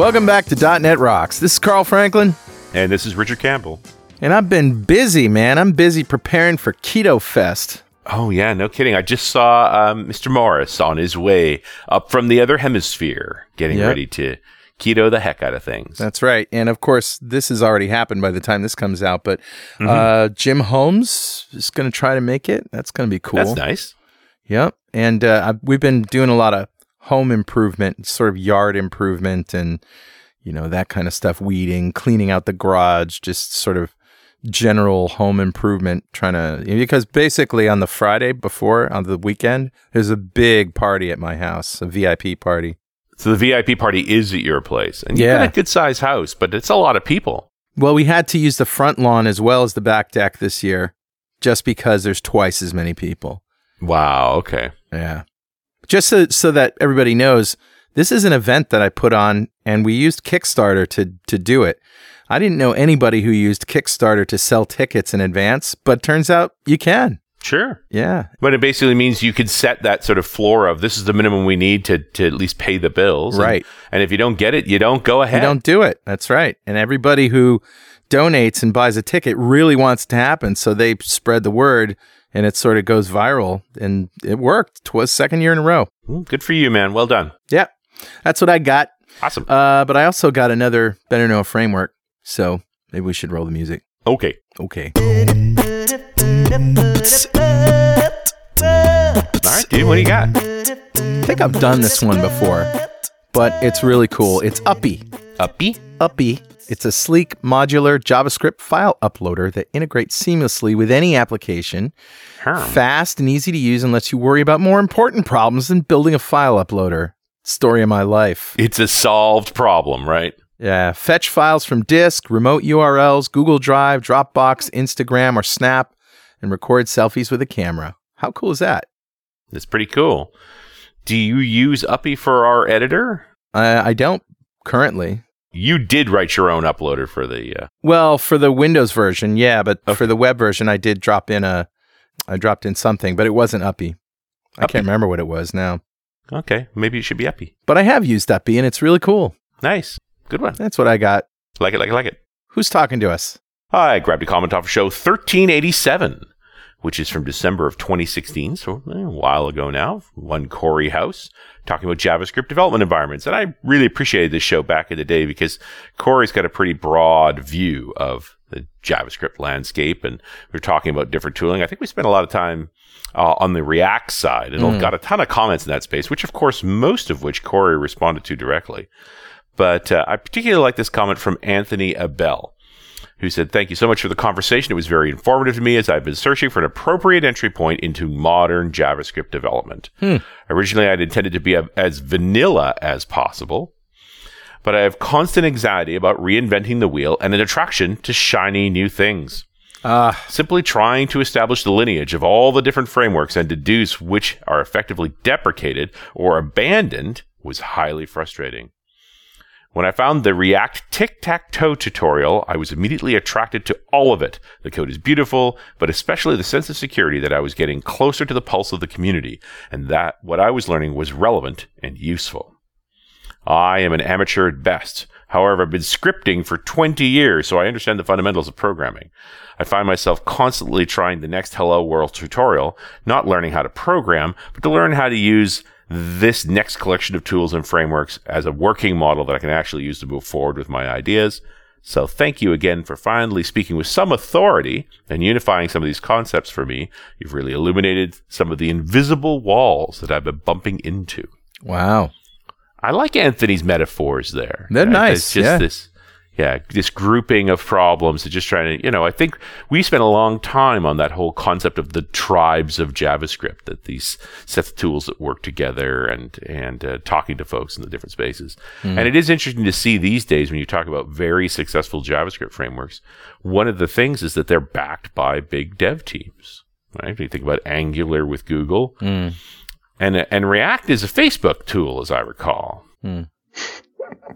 Welcome back to .NET Rocks. This is Carl Franklin, And this is Richard Campbell. and I've been busy, man. I'm busy preparing for Keto Fest. Oh, yeah, no kidding. I just saw um, Mr. Morris on his way up from the other hemisphere, getting Yep. ready to keto the heck out of things. That's right. And of course, this has already happened by the time this comes out, but Mm-hmm. uh, Jim Holmes is going to try to make it. That's going to be cool. That's nice. Yep. And uh, we've been doing a lot of home improvement, sort of yard improvement, and you know that kind of stuff, weeding, cleaning out the garage, just sort of general home improvement. Trying to because basically on the Friday before on the weekend, there's a big party at my house, a VIP party. So the VIP party is at your place. And you've Yeah. got a good sized house, but it's a lot of people. Well, we had to use the front lawn as well as the back deck this year, just because there's twice as many people. Wow. Okay. Yeah. Just so, so that everybody knows, this is an event that I put on and we used Kickstarter to, to do it. I didn't know anybody who used Kickstarter to sell tickets in advance, but turns out you can. Sure. Yeah. But it basically means you could set that sort of floor of this is the minimum we need to, to at least pay the bills. Right. And, if you don't get it, you don't go ahead. You don't do it. That's right. And everybody who donates and buys a ticket really wants it to happen. So they spread the word and it sort of goes viral and it worked. Twas second year in a row. Mm, Good for you, man. Well done. Yeah. That's what I got. Awesome. Uh, but I also got another Better Know framework. So maybe we should roll the music. Okay. Okay. All right, dude. What do you got? I think I've done this one before, but it's really cool. It's Uppy. Uppy? Uppy. It's a sleek, modular JavaScript file uploader that integrates seamlessly with any application, Huh. fast and easy to use, and lets you worry about more important problems than building a file uploader. Story of my life. It's a solved problem, right? Yeah, fetch files from disk, remote URLs, Google Drive, Dropbox, Instagram, or Snap, and record selfies with a camera. How cool is that? It's pretty cool. Do you use Uppy for our editor? Uh, I don't currently. You did write your own uploader for the. Uh, Well, for the Windows version, yeah, but Okay. for the web version, I did drop in a, I dropped in something, but it wasn't Uppy. I Uppy. can't remember what it was now. okay, maybe it should be Uppy. But I have used Uppy, and it's really cool. Nice. Good one. That's what I got. Like it, like it, like it. Who's talking to us? I grabbed a comment off a show 1387, which is from December of 2016, so eh, a while ago now. One Cory House talking about JavaScript development environments. And I really appreciated this show back in the day because Cory's got a pretty broad view of the JavaScript landscape. And we are talking about different tooling. I think we spent a lot of time uh, on the React side and got a ton of comments in that space, which of course, most of which Cory responded to directly. But uh, I particularly like this comment from Anthony Abel who said, Thank you so much for the conversation. It was very informative to me as I've been searching for an appropriate entry point into modern JavaScript development. Originally, I'd intended to be as vanilla as possible, but I have constant anxiety about reinventing the wheel and an attraction to shiny new things. Ah, Simply trying to establish the lineage of all the different frameworks and deduce which are effectively deprecated or abandoned was highly frustrating. When I found the React tic tac toe tutorial, I was immediately attracted to all of it. The code is beautiful, but especially the sense of security that I was getting closer to the pulse of the community, and that what I was learning was relevant and useful. I am an amateur at best. However, I've been scripting for 20 years, so I understand the fundamentals of programming. I find myself constantly trying the next Hello World tutorial, not learning how to program, but to learn how to use this next collection of tools and frameworks as a working model that I can actually use to move forward with my ideas. So thank you again for finally speaking with some authority and unifying some of these concepts for me. You've really illuminated some of the invisible walls that I've been bumping into. wow. I like Anthony's metaphors there. They're nice, It's just yeah. this, yeah, this grouping of problems. and Just trying to, you know, I think we spent a long time on that whole concept of the tribes of JavaScript. That these sets of tools that work together and and uh, talking to folks in the different spaces. Hmm. And it is interesting to see these days when you talk about very successful JavaScript frameworks. One of the things is that they're backed by big dev teams. Right? If you think about Angular with Google, Hmm. and and React is a Facebook tool, as I recall.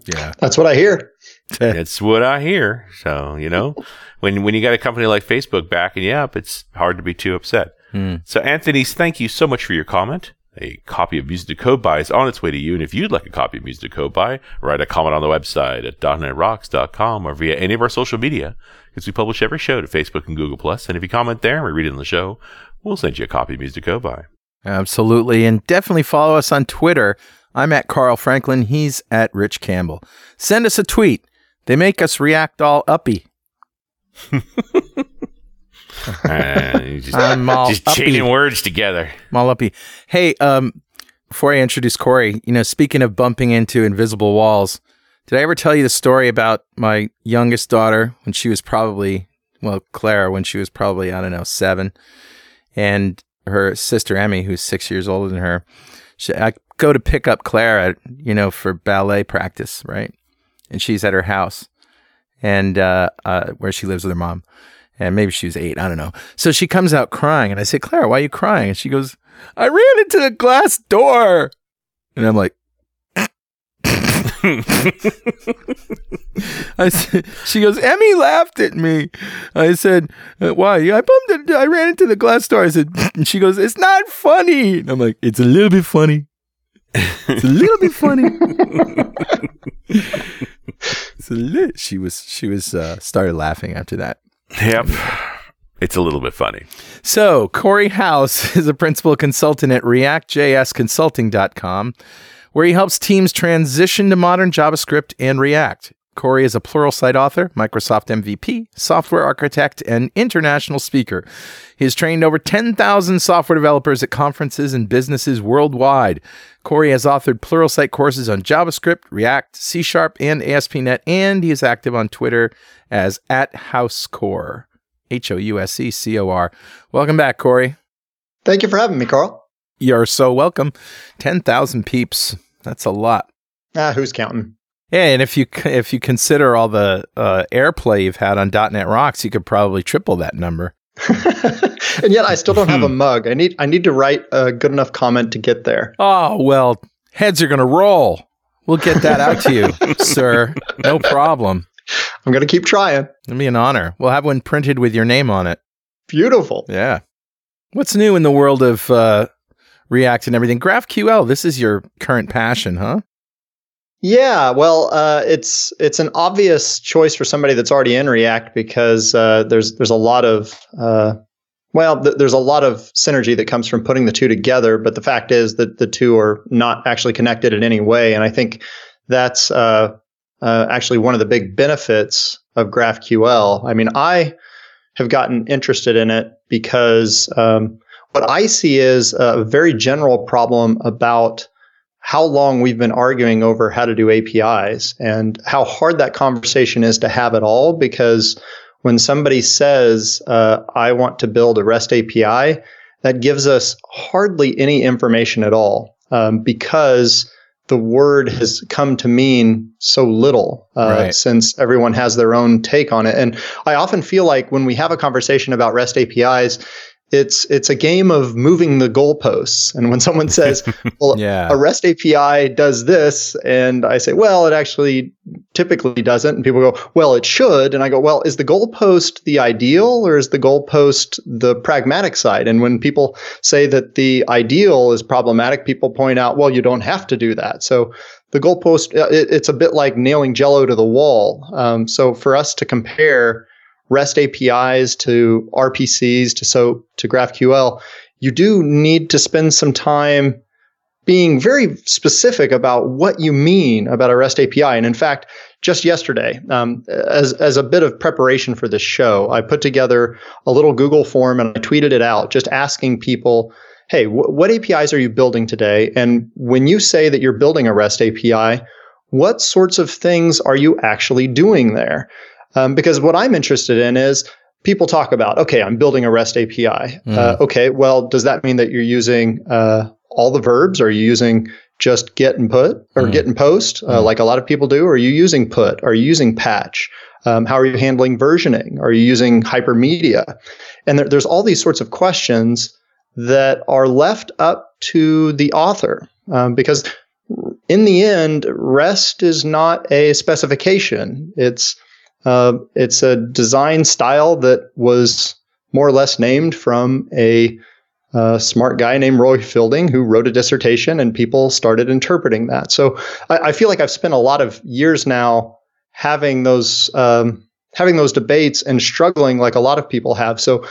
Yeah. That's what I hear. That's what I hear. So you know, when when you got a company like Facebook backing you up, it's hard to be too upset. Hmm. So Anthony's, thank you so much for your comment. A copy of Music to Code By is on its way to you. And if you'd like a copy of Music to Code By, write a comment on the website at .NETRocks.com or via any of our social media because we publish every show to Facebook and Google Plus. And if you comment there and we read it in the show, we'll send you a copy of Music to Code By. Absolutely. And definitely follow us on Twitter. I'm at Carl Franklin. He's at Rich Campbell. Send us a tweet. They make us react all uppy. Uh, just I'm all just uppy. chaining words together. I'm all uppy. Hey, um, before I introduce Cory, you know, speaking of bumping into invisible walls, did I ever tell you the story about my youngest daughter when she was probably, well, Clara, when she was probably, I don't know, seven, and her sister Emmy, who's six years older than her. She, I go to pick up Clara, you know, for ballet practice, right? And she's at her house, and uh, uh, where she lives with her mom, and maybe she was eight, I don't know. So she comes out crying, and I say, Clara, why are you crying? And she goes, I ran into the glass door, and I'm like. I said, she goes, Emmy laughed at me. I said, "Uh, why? I bumped it. I ran into the glass door. I said, and she goes, it's not funny. And I'm like, it's a little bit funny. It's a little bit funny. it's a li-. She was, she was, uh, started laughing after that. Yep. It's a little bit funny. So, Cory House is a principal consultant at ReactJSConsulting.com, where he helps teams transition to modern JavaScript and React. Cory is a Pluralsight author, Microsoft MVP, software architect, and international speaker. He has trained over 10,000 software developers at conferences and businesses worldwide. Cory has authored Pluralsight courses on JavaScript, React, C Sharp, and ASP.NET, and he is active on Twitter as at HouseCore. H O U S E C O R. Welcome back, Cory. Thank you for having me, Carl. You're so welcome. 10,000 peeps. That's a lot. Ah, who's counting? Yeah, and if you if you consider all the uh, airplay you've had on .NET Rocks, you could probably triple that number. and yet I still don't have a mug. I need I need to write a good enough comment to get there. Oh, well, heads are going to roll. We'll get that out to you, sir. No problem. I'm going to keep trying. It'll be an honor. We'll have one printed with your name on it. Beautiful. Yeah. What's new in the world of uh, React and everything? GraphQL, this is your current passion, huh? Yeah, well, uh, it's it's an obvious choice for somebody that's already in React because uh, there's there's a lot of uh, well, th- there's a lot of synergy that comes from putting the two together. But the fact is that the two are not actually connected in any way, and I think that's uh, uh, actually one of the big benefits of GraphQL. I mean, I have gotten interested in it because um, what I see is a very general problem about how long we've been arguing over how to do APIs and how hard that conversation is to have at all. Because when somebody says, uh, I want to build a REST API, that gives us hardly any information at all um, because the word has come to mean so little uh, Right. since everyone has their own take on it. And I often feel like when we have a conversation about REST APIs, it's it's a game of moving the goalposts. And when someone says, "Well, Yeah. a REST API does this," and I say, "Well, it actually typically doesn't," and people go, "Well, it should," and I go, "Well, is the goalpost the ideal or is the goalpost the pragmatic side?" And when people say that the ideal is problematic, people point out, "Well, you don't have to do that." So the goalpost, uh, it, it's a bit like nailing Jello to the wall. Um, so for us to compare REST APIs to RPCs to so to GraphQL, you do need to spend some time being very specific about what you mean about a REST API. And in fact, just yesterday, um, as as a bit of preparation for this show, I put together a little Google form and I tweeted it out, just asking people. Hey, wh- what APIs are you building today? And when you say that you're building a REST API, what sorts of things are you actually doing there? Um, because what I'm interested in is people talk about, okay, I'm building a REST API. Uh, okay, well, does that mean that you're using uh, all the verbs? Are you using just get and put or Mm. get and post, uh, like a lot of people do? Are you using put? Are you using patch? Um, how are you handling versioning? Are you using hypermedia? And there, there's all these sorts of questions that are left up to the author um, because in the end, REST is not a specification. It's uh, it's a design style that was more or less named from a a smart guy named Roy Fielding who wrote a dissertation, and people started interpreting that. So I, I feel like I've spent a lot of years now having those um, having those debates and struggling like a lot of people have. So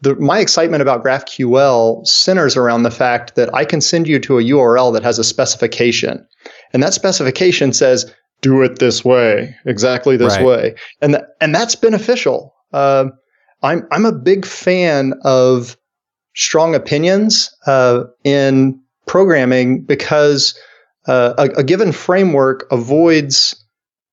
the, my excitement about GraphQL centers around the fact that I can send you to a URL that has a specification, and that specification says do it this way, exactly this right. way, and th- and that's beneficial. Uh, I'm I'm a big fan of strong opinions uh, in programming because uh, a, a given framework avoids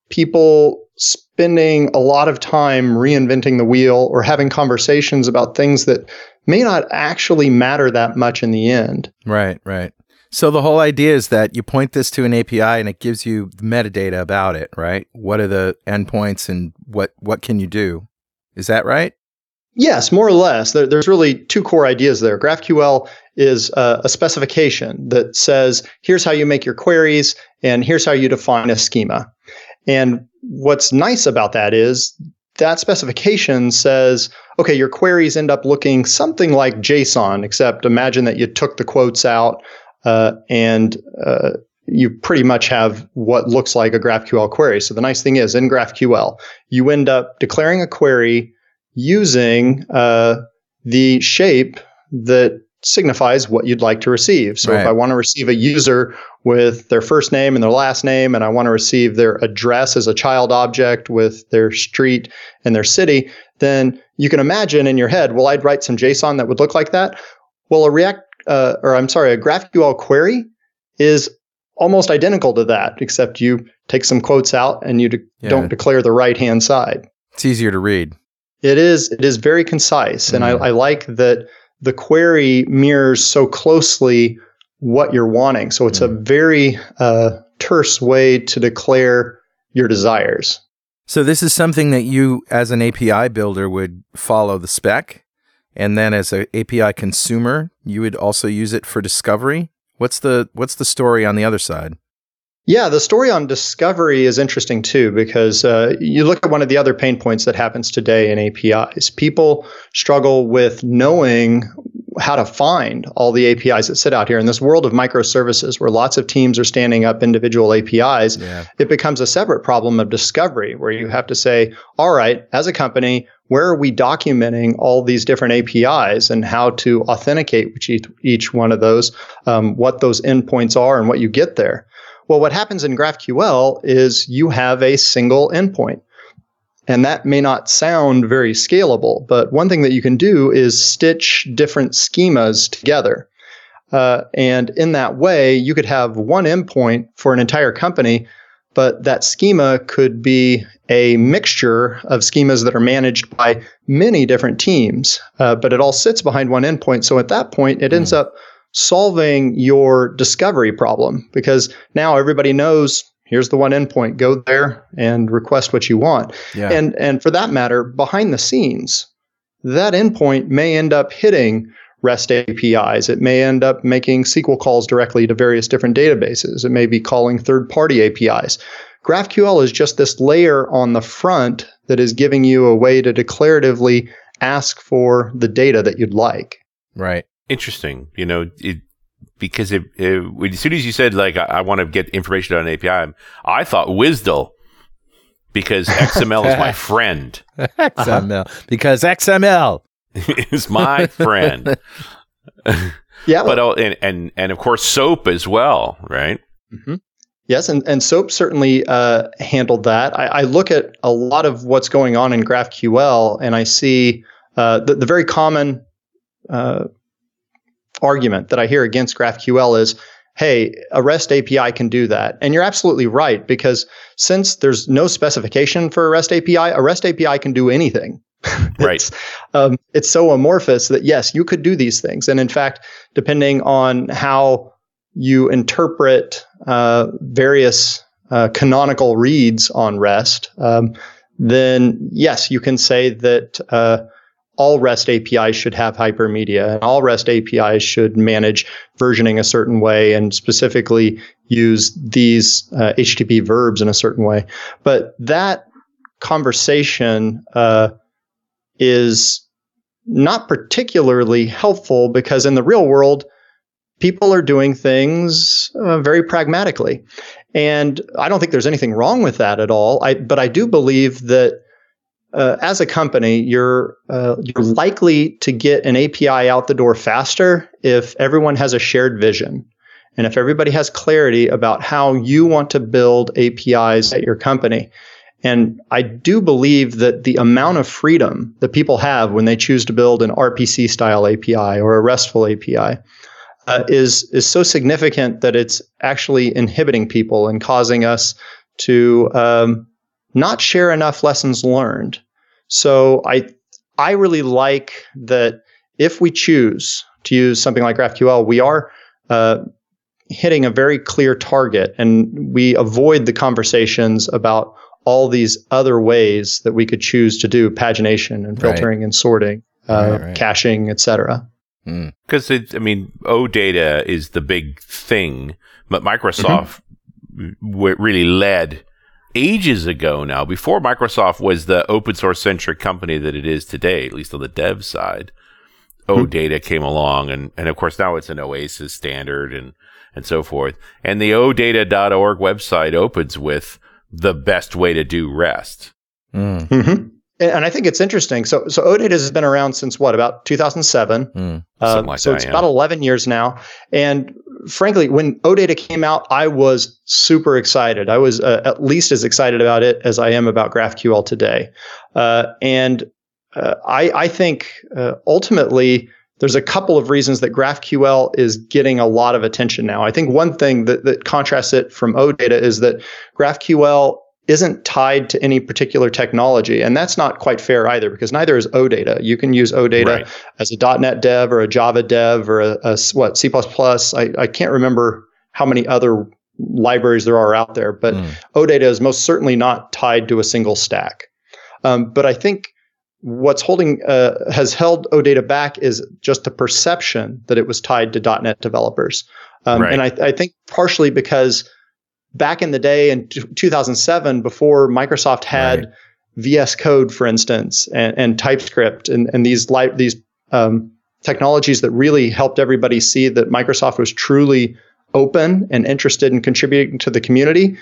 people spending a lot of time reinventing the wheel or having conversations about things that may not actually matter that much in the end. Right, right. So the whole idea is that you point this to an API and it gives you metadata about it, right? What are the endpoints and what what can you do? Is that right? Yes, more or less. There, there's really two core ideas there. GraphQL is a, a specification that says here's how you make your queries and here's how you define a schema. And what's nice about that is that specification says, okay, your queries end up looking something like JSON, except imagine that you took the quotes out uh, and uh, you pretty much have what looks like a GraphQL query. So the nice thing is in GraphQL, you end up declaring a query using uh, the shape that signifies what you'd like to receive. So right. if I want to receive a user with their first name and their last name, and I want to receive their address as a child object with their street and their city, then you can imagine in your head, well, I'd write some JSON that would look like that. Well, a React, uh, or I'm sorry, a GraphQL query is almost identical to that, except you take some quotes out and you de- yeah. don't declare the right hand side. It's easier to read. It is. It is very concise, mm-hmm. and I, I like that the query mirrors so closely what you're wanting. So it's mm-hmm. a very uh, terse way to declare your desires. So this is something that you, as an API builder, would follow the spec, and then as an API consumer, you would also use it for discovery. What's the what's the story on the other side? Yeah, the story on discovery is interesting too because uh, you look at one of the other pain points that happens today in APIs. People struggle with knowing how to find all the APIs that sit out here in this world of microservices where lots of teams are standing up individual APIs. Yeah. It becomes a separate problem of discovery where you have to say, all right, as a company, where are we documenting all these different APIs and how to authenticate each, each one of those, um, what those endpoints are and what you get there? Well, what happens in GraphQL is you have a single endpoint. And that may not sound very scalable, but one thing that you can do is stitch different schemas together. Uh, and in that way, you could have one endpoint for an entire company, but that schema could be a mixture of schemas that are managed by many different teams, uh, but it all sits behind one endpoint. So at that point, it ends mm. up solving your discovery problem because now everybody knows here's the one endpoint. Go there and request what you want. Yeah. and and for that matter behind the scenes that endpoint may end up hitting rest apis it may end up making sql calls directly to various different databases. It may be calling third party apis graphql is just this layer on the front that is giving you a way to declaratively ask for the data that you'd like. Right. Interesting. You know, it, because it, it, as soon as you said like I, I want to get information on an API, I thought WSDL because XML is my friend. XML because XML is my friend. yeah, but oh, and and and of course SOAP as well, right? Mm-hmm. Yes, and, and SOAP certainly uh, handled that. I, I, look at a lot of what's going on in GraphQL, and I see uh, the, the very common uh, argument that I hear against GraphQL is, hey, a REST API can do that. And you're absolutely right, because since there's no specification for a REST API, a REST API can do anything. right. it's, um, it's so amorphous that yes, you could do these things. And in fact, depending on how you interpret uh, various uh, canonical reads on REST, um, then yes, you can say that uh, all REST APIs should have hypermedia, and all REST APIs should manage versioning a certain way and specifically use these uh, HTTP verbs in a certain way. But that conversation uh, is not particularly helpful because in the real world, people are doing things uh, very pragmatically. And I don't think there's anything wrong with that at all. I, but I do believe that uh, as a company, you're uh, you're likely to get an API out the door faster if everyone has a shared vision, and if everybody has clarity about how you want to build APIs at your company. And I do believe that the amount of freedom that people have when they choose to build an RPC style API or a RESTful API uh, is is so significant that it's actually inhibiting people and causing us to um, not share enough lessons learned. So I I really like that if we choose to use something like GraphQL, we are uh, hitting a very clear target, and we avoid the conversations about all these other ways that we could choose to do pagination and filtering right. and sorting, uh, right, right. caching, etc. Because mm. I mean, OData is the big thing, but Microsoft mm-hmm. w- really led ages ago now. Before Microsoft was the open source centric company that it is today, at least on the dev side. OData came along, and and of course now it's an OASIS standard and and so forth. And the OData.org website opens with the best way to do REST. Mm. Mm-hmm and I think it's interesting. So, so OData has been around since what about 2007? Mm, uh, like so that, it's yeah. about 11 years now. And frankly, when OData came out, I was super excited. I was uh, at least as excited about it as I am about GraphQL today. Uh, and uh, I, I, think uh, ultimately there's a couple of reasons that GraphQL is getting a lot of attention now. I think one thing that, that contrasts it from OData is that GraphQL isn't tied to any particular technology. And that's not quite fair either because neither is OData. You can use OData right. as a .NET dev or a Java dev or a, a what C++. I, I can't remember how many other libraries there are out there, but mm. OData is most certainly not tied to a single stack. Um, but I think what's holding uh, has held OData back is just the perception that it was tied to .NET developers. Um, right. And I, I think partially because back in the day in t- 2007, before Microsoft had right. VS Code, for instance, and, and TypeScript, and, and these li- these um, technologies that really helped everybody see that Microsoft was truly open and interested in contributing to the community.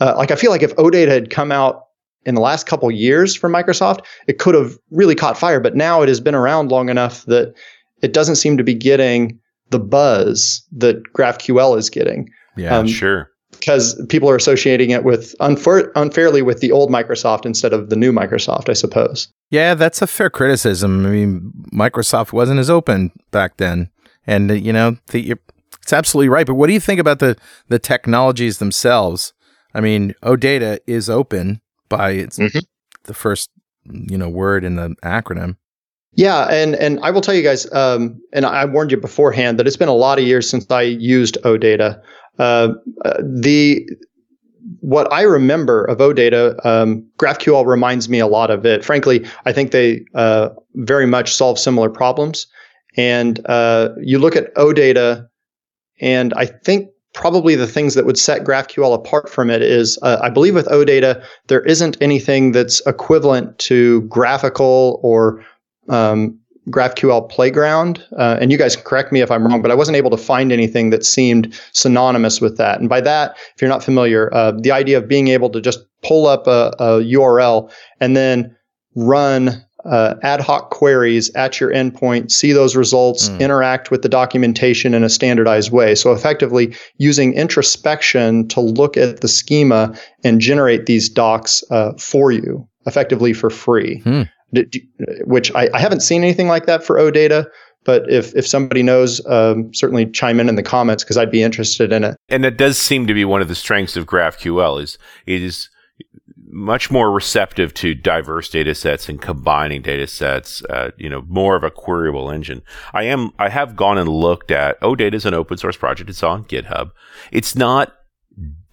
Uh, like I feel like if OData had come out in the last couple years from Microsoft, it could have really caught fire. But now it has been around long enough that it doesn't seem to be getting the buzz that GraphQL is getting. Yeah, um, sure because people are associating it with unfair, unfairly with the old Microsoft instead of the new Microsoft, I suppose. Yeah, that's a fair criticism. I mean, Microsoft wasn't as open back then, and uh, you know, the, it's absolutely right. But what do you think about the the technologies themselves? I mean, OData is open by its mm-hmm. the first you know word in the acronym. Yeah, and and I will tell you guys, um, and I warned you beforehand that it's been a lot of years since I used OData. Uh, the what I remember of OData, um, GraphQL reminds me a lot of it. Frankly, I think they uh, very much solve similar problems. And uh, you look at OData, and I think probably the things that would set GraphQL apart from it is uh, I believe with OData, there isn't anything that's equivalent to GraphiQL or um, GraphQL Playground. Uh, and you guys correct me if I'm wrong, but I wasn't able to find anything that seemed synonymous with that. And by that, if you're not familiar, uh, the idea of being able to just pull up a, a URL and then run uh, ad hoc queries at your endpoint, see those results, mm. interact with the documentation in a standardized way. So effectively using introspection to look at the schema and generate these docs uh, for you effectively for free. Mm which I, I, haven't seen anything like that for OData. But if, if somebody knows, um, certainly chime in in the comments because I'd be interested in it. And it does seem to be one of the strengths of GraphQL is it is much more receptive to diverse data sets and combining data sets, uh, you know, more of a queryable engine. I am, I have gone and looked at, OData is an open source project. It's on GitHub. It's not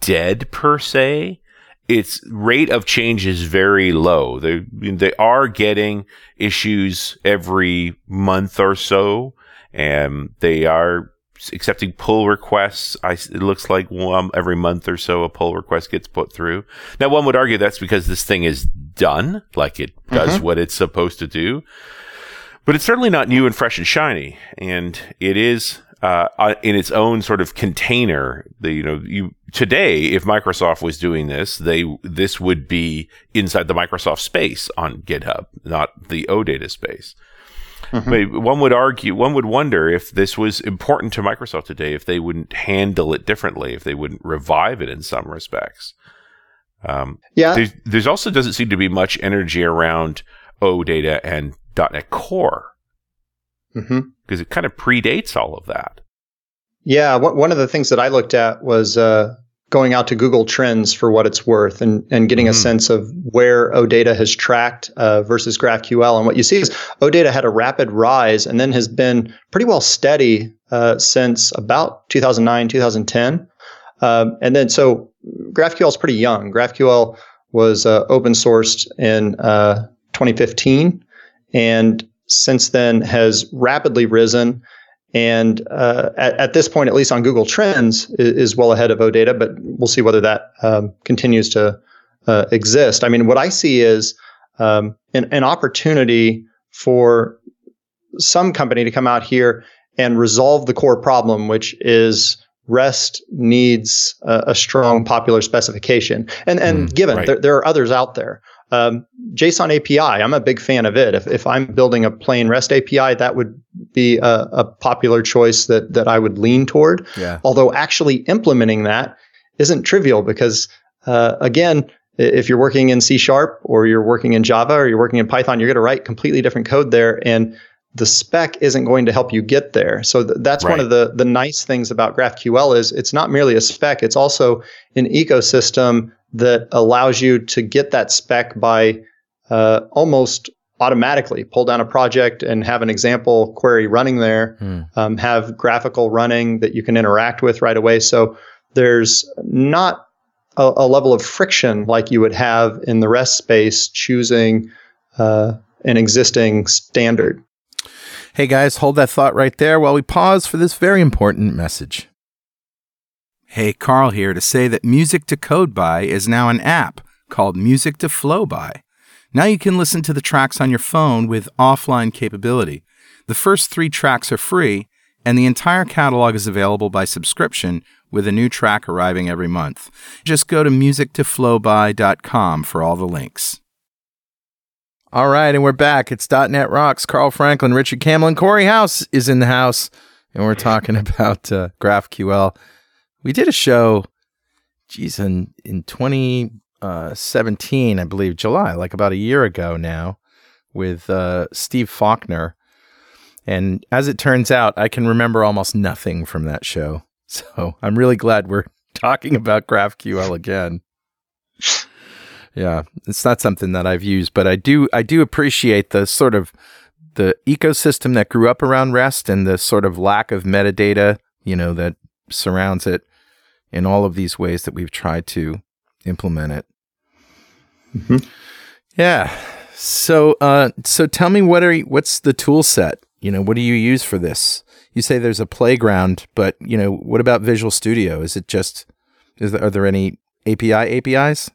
dead per se, its rate of change is very low. They they are getting issues every month or so, and they are accepting pull requests. I, it looks like um, every month or so a pull request gets put through. Now, one would argue that's because this thing is done, like it does mm-hmm. what it's supposed to do. But it's certainly not new and fresh and shiny, and it is uh, uh, in its own sort of container. The, you know, you today, if Microsoft was doing this, they this would be inside the Microsoft space on GitHub, not the OData space. Mm-hmm. one would argue, one would wonder if this was important to Microsoft today, if they wouldn't handle it differently, if they wouldn't revive it in some respects. Um, yeah. There's, there's, also doesn't seem to be much energy around OData and .NET Core because it kind of predates all of that. Yeah, one of the things that I looked at was uh, going out to Google Trends for what it's worth and, and getting mm-hmm. a sense of where OData has tracked uh, versus GraphQL. And what you see is OData had a rapid rise and then has been pretty well steady uh, since about 2009, 2010. Um, and then so GraphQL is pretty young. GraphQL was uh, open sourced in uh, 2015 and since then has rapidly risen and uh, at, at, this point, at least on Google Trends, is, is, well ahead of OData, but we'll see whether that um, continues to uh, exist. I mean, what I see is um, an, an, opportunity for some company to come out here and resolve the core problem, which is REST needs a, a strong popular specification. And and mm, given right. there, there are others out there. Um, JSON API, I'm a big fan of it. If, if I'm building a plain REST API, that would be a, a popular choice that, that I would lean toward. Yeah. Although actually implementing that isn't trivial because, uh, again, if you're working in C sharp or you're working in Java or you're working in Python, you're going to write completely different code there. And the spec isn't going to help you get there. So th- that's right. one of the the nice things about GraphQL is it's not merely a spec; it's also an ecosystem that allows you to get that spec by uh, almost automatically pull down a project and have an example query running there, mm. um, have GraphiQL running that you can interact with right away. So there's not a, a level of friction like you would have in the REST space choosing uh, an existing standard. Hey guys, hold that thought right there while we pause for this very important message. Hey, Carl here to say that Music to Code By is now an app called Music to Flow By. Now you can listen to the tracks on your phone with offline capability. The first three tracks are free, and the entire catalog is available by subscription with a new track arriving every month. Just go to musictoflowby.com for all the links. All right, and we're back. It's .NET Rocks. Carl Franklin, Richard Campbell, and Cory House is in the house, and we're talking about uh, GraphQL. We did a show, geez, in, in 2017, I believe, July, like about a year ago now, with uh, Steve Faulkner. And as it turns out, I can remember almost nothing from that show. So I'm really glad we're talking about GraphQL again yeah, it's not something that I've used, but I do I do appreciate the sort of the ecosystem that grew up around REST and the sort of lack of metadata, you know, that surrounds it in all of these ways that we've tried to implement it. Mm-hmm. Yeah. So, uh, so tell me what are you, what's the tool set? You know, what do you use for this? You say there's a playground, but you know, what about Visual Studio? Is it just is there, are there any API APIs?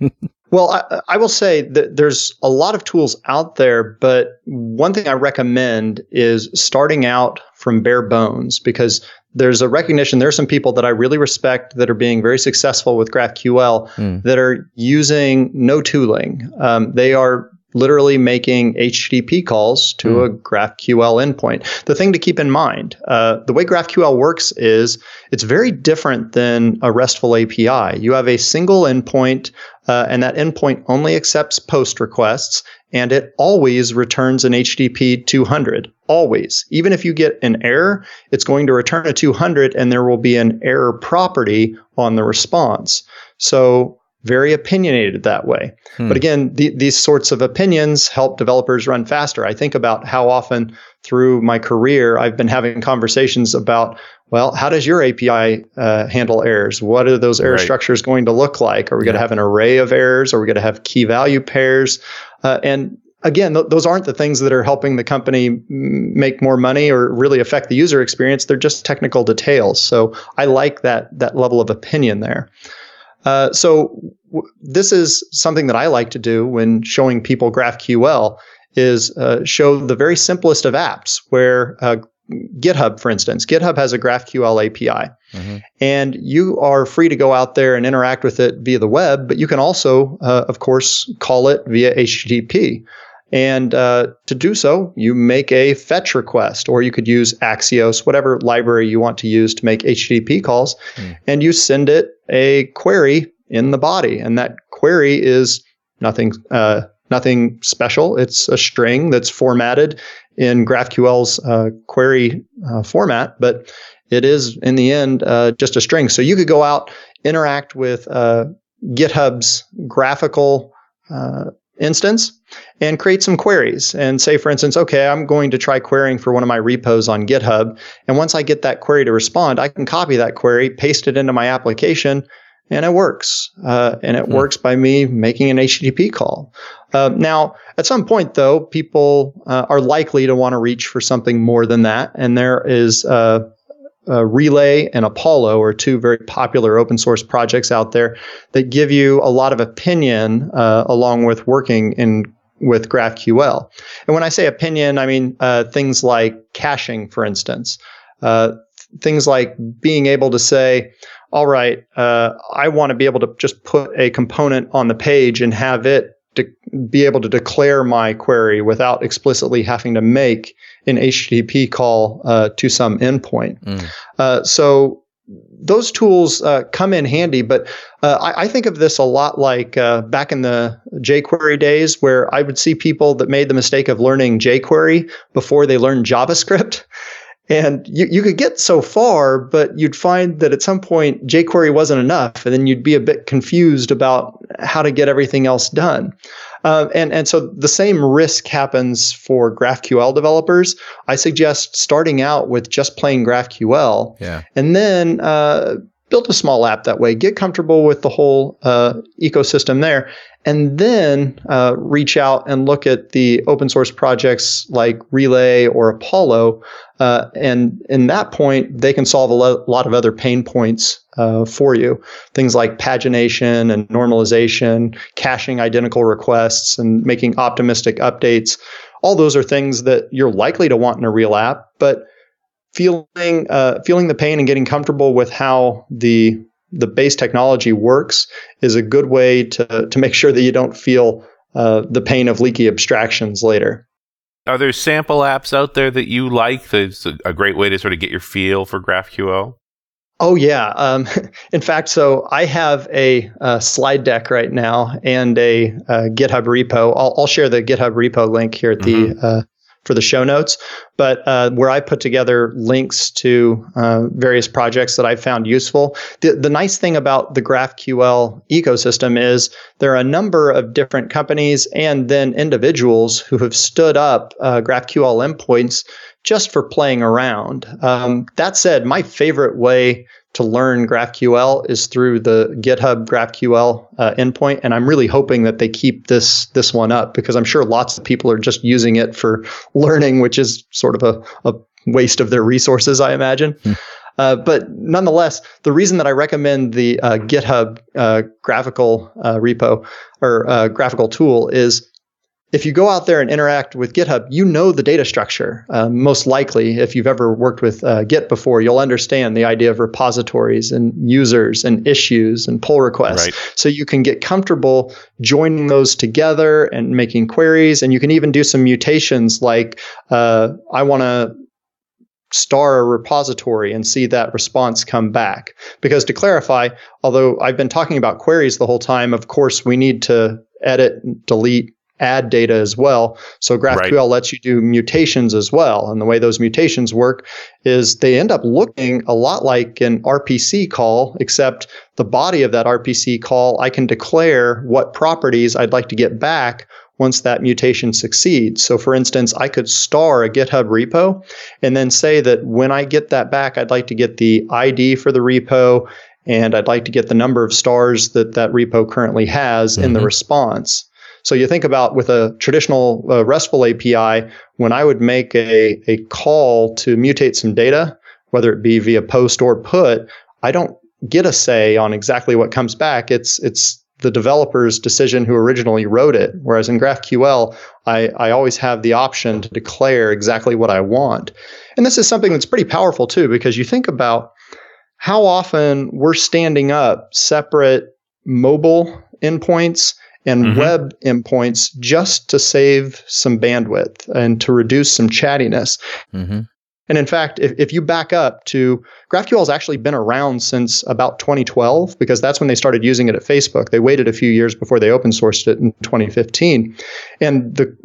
Well, I, I, will say that there's a lot of tools out there, but one thing I recommend is starting out from bare bones because there's a recognition there are some people that I really respect that are being very successful with GraphQL mm. that are using no tooling. Um, they are literally making HTTP calls to mm. a GraphQL endpoint. The thing to keep in mind, uh, the way GraphQL works is it's very different than a RESTful API. You have a single endpoint, uh, and that endpoint only accepts post requests, and it always returns an HTTP 200. Always. Even if you get an error, it's going to return a 200, and there will be an error property on the response. So very opinionated that way. Hmm. But again, the, these sorts of opinions help developers run faster. I think about how often through my career I've been having conversations about, well, how does your API uh, handle errors? What are those error right. structures going to look like? Are we yeah. going to have an array of errors? Are we going to have key value pairs? Uh, and again, th- those aren't the things that are helping the company make more money or really affect the user experience. They're just technical details. So I like that that level of opinion there. Uh, so w- this is something that I like to do when showing people GraphQL is uh, show the very simplest of apps where uh, GitHub, for instance, GitHub has a GraphQL API. Mm-hmm. And you are free to go out there and interact with it via the web, but you can also, uh, of course, call it via HTTP. And uh, to do so, you make a fetch request, or you could use Axios, whatever library you want to use to make HTTP calls, mm. and you send it a query in the body. And that query is nothing, uh, nothing special. It's a string that's formatted in GraphQL's uh, query uh, format, but it is in the end uh, just a string. So you could go out, interact with uh, GitHub's GraphiQL uh, instance, and create some queries. And say, for instance, okay, I'm going to try querying for one of my repos on GitHub. And once I get that query to respond, I can copy that query, paste it into my application, and it works. Uh, and it hmm. works by me making an HTTP call. Uh, now, at some point, though, people uh, are likely to want to reach for something more than that. And there is uh, Relay and Apollo are two very popular open source projects out there that give you a lot of opinion uh, along with working in with GraphQL. And when I say opinion, I mean uh, things like caching, for instance. Uh, things like being able to say, all right, uh, I want to be able to just put a component on the page and have it de- be able to declare my query without explicitly having to make an HTTP call uh, to some endpoint. Mm. Uh, so those tools uh, come in handy, but uh, I, I, think of this a lot like uh, back in the jQuery days, where I would see people that made the mistake of learning jQuery before they learned JavaScript. And you, you could get so far, but you'd find that at some point jQuery wasn't enough. And then you'd be a bit confused about how to get everything else done. Uh, and, and so the same risk happens for GraphQL developers. I suggest starting out with just plain GraphQL. Yeah. And then uh, build a small app that way. Get comfortable with the whole uh, ecosystem there, and then uh, reach out and look at the open source projects like Relay or Apollo. Uh, and in that point, they can solve a lo- lot of other pain points uh, for you. Things like pagination and normalization, caching identical requests, and making optimistic updates. All those are things that you're likely to want in a real app, but feeling uh, feeling the pain and getting comfortable with how the the base technology works is a good way to to make sure that you don't feel uh, the pain of leaky abstractions later. Are there sample apps out there that you like? That's a great way to sort of get your feel for GraphQL. Oh yeah. Um, in fact, so I have a, a, slide deck right now and a, a GitHub repo. I'll, I'll, share the GitHub repo link here at mm-hmm. the uh, for the show notes, but uh, where I put together links to uh, various projects that I found useful. The, the nice thing about the GraphQL ecosystem is there are a number of different companies and then individuals who have stood up uh, GraphQL endpoints just for playing around. Um, that said, my favorite way to learn GraphQL is through the GitHub GraphQL uh, endpoint, and I'm really hoping that they keep this this one up because I'm sure lots of people are just using it for learning, which is sort of a, a waste of their resources, I imagine. Hmm. Uh, but nonetheless, the reason that I recommend the uh, GitHub uh, GraphiQL uh, repo or uh, GraphiQL tool is if you go out there and interact with GitHub, you know the data structure. Uh, most likely, if you've ever worked with uh, Git before, you'll understand the idea of repositories and users and issues and pull requests. Right. So you can get comfortable joining those together and making queries. And you can even do some mutations like uh, I want to star a repository and see that response come back. Because to clarify, although I've been talking about queries the whole time, of course, we need to edit, delete, add data as well. So GraphQL right. lets you do mutations as well. And the way those mutations work is they end up looking a lot like an RPC call, except the body of that RPC call, I can declare what properties I'd like to get back once that mutation succeeds. So, for instance, I could star a GitHub repo and then say that when I get that back, I'd like to get the ID for the repo and I'd like to get the number of stars that that repo currently has mm-hmm. in the mm-hmm. response. So you think about with a traditional uh, RESTful API, when I would make a, a call to mutate some data, whether it be via post or put, I don't get a say on exactly what comes back. It's it's the developer's decision who originally wrote it. Whereas in GraphQL, I, I always have the option to declare exactly what I want. And this is something that's pretty powerful too, because you think about how often we're standing up separate mobile endpoints and mm-hmm. web endpoints just to save some bandwidth and to reduce some chattiness. Mm-hmm. And in fact, if, if you back up to GraphQL has actually been around since about 2012 because that's when they started using it at Facebook. They waited a few years before they open sourced it in 2015. And the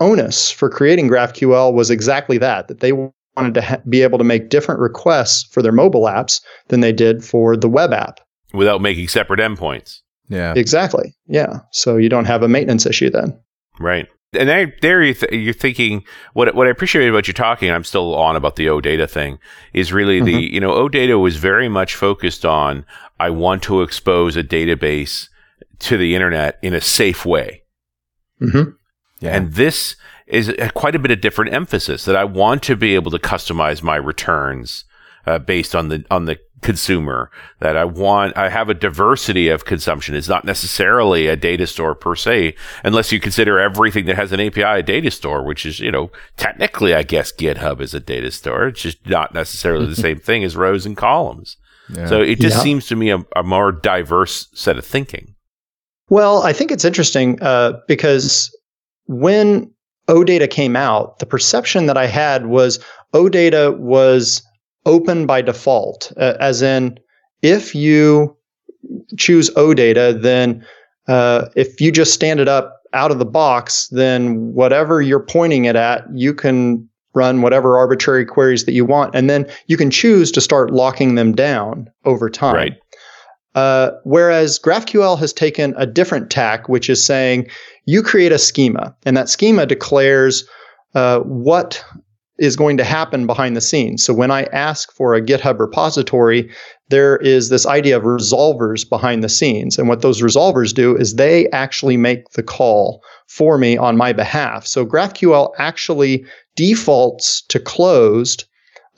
onus for creating GraphQL was exactly that, that they wanted to ha- be able to make different requests for their mobile apps than they did for the web app. Without making separate endpoints. Yeah. Exactly. Yeah. So you don't have a maintenance issue then. Right. And there, there you th- you're thinking what what I appreciate about you talking. I'm still on about the OData thing. Is really mm-hmm. the you know OData was very much focused on I want to expose a database to the internet in a safe way. Mm-hmm. Yeah. And this is quite a bit of different emphasis that I want to be able to customize my returns uh, based on the on the consumer that I want. I have a diversity of consumption. It's not necessarily a data store per se, unless you consider everything that has an API a data store, which is, you know, technically, I guess GitHub is a data store. It's just not necessarily the same thing as rows and columns. Yeah. So it just yeah. seems to me a, a, more diverse set of thinking. Well, I think it's interesting uh, because when OData came out, the perception that I had was OData was open by default, uh, as in if you choose OData, then uh, if you just stand it up out of the box, then whatever you're pointing it at, you can run whatever arbitrary queries that you want, and then you can choose to start locking them down over time. Right. Uh, whereas GraphQL has taken a different tack, which is saying you create a schema, and that schema declares uh, what is going to happen behind the scenes. So when I ask for a GitHub repository, there is this idea of resolvers behind the scenes. And what those resolvers do is they actually make the call for me on my behalf. So GraphQL actually defaults to closed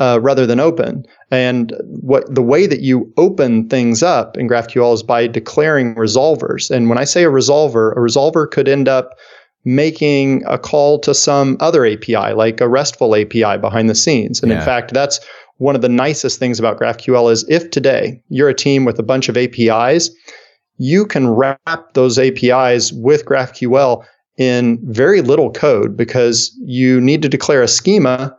uh, rather than open. And what the way that you open things up in GraphQL is by declaring resolvers. And when I say a resolver, a resolver could end up making a call to some other API, like a RESTful API behind the scenes. And yeah. in fact, that's one of the nicest things about GraphQL is if today you're a team with a bunch of APIs, you can wrap those APIs with GraphQL in very little code because you need to declare a schema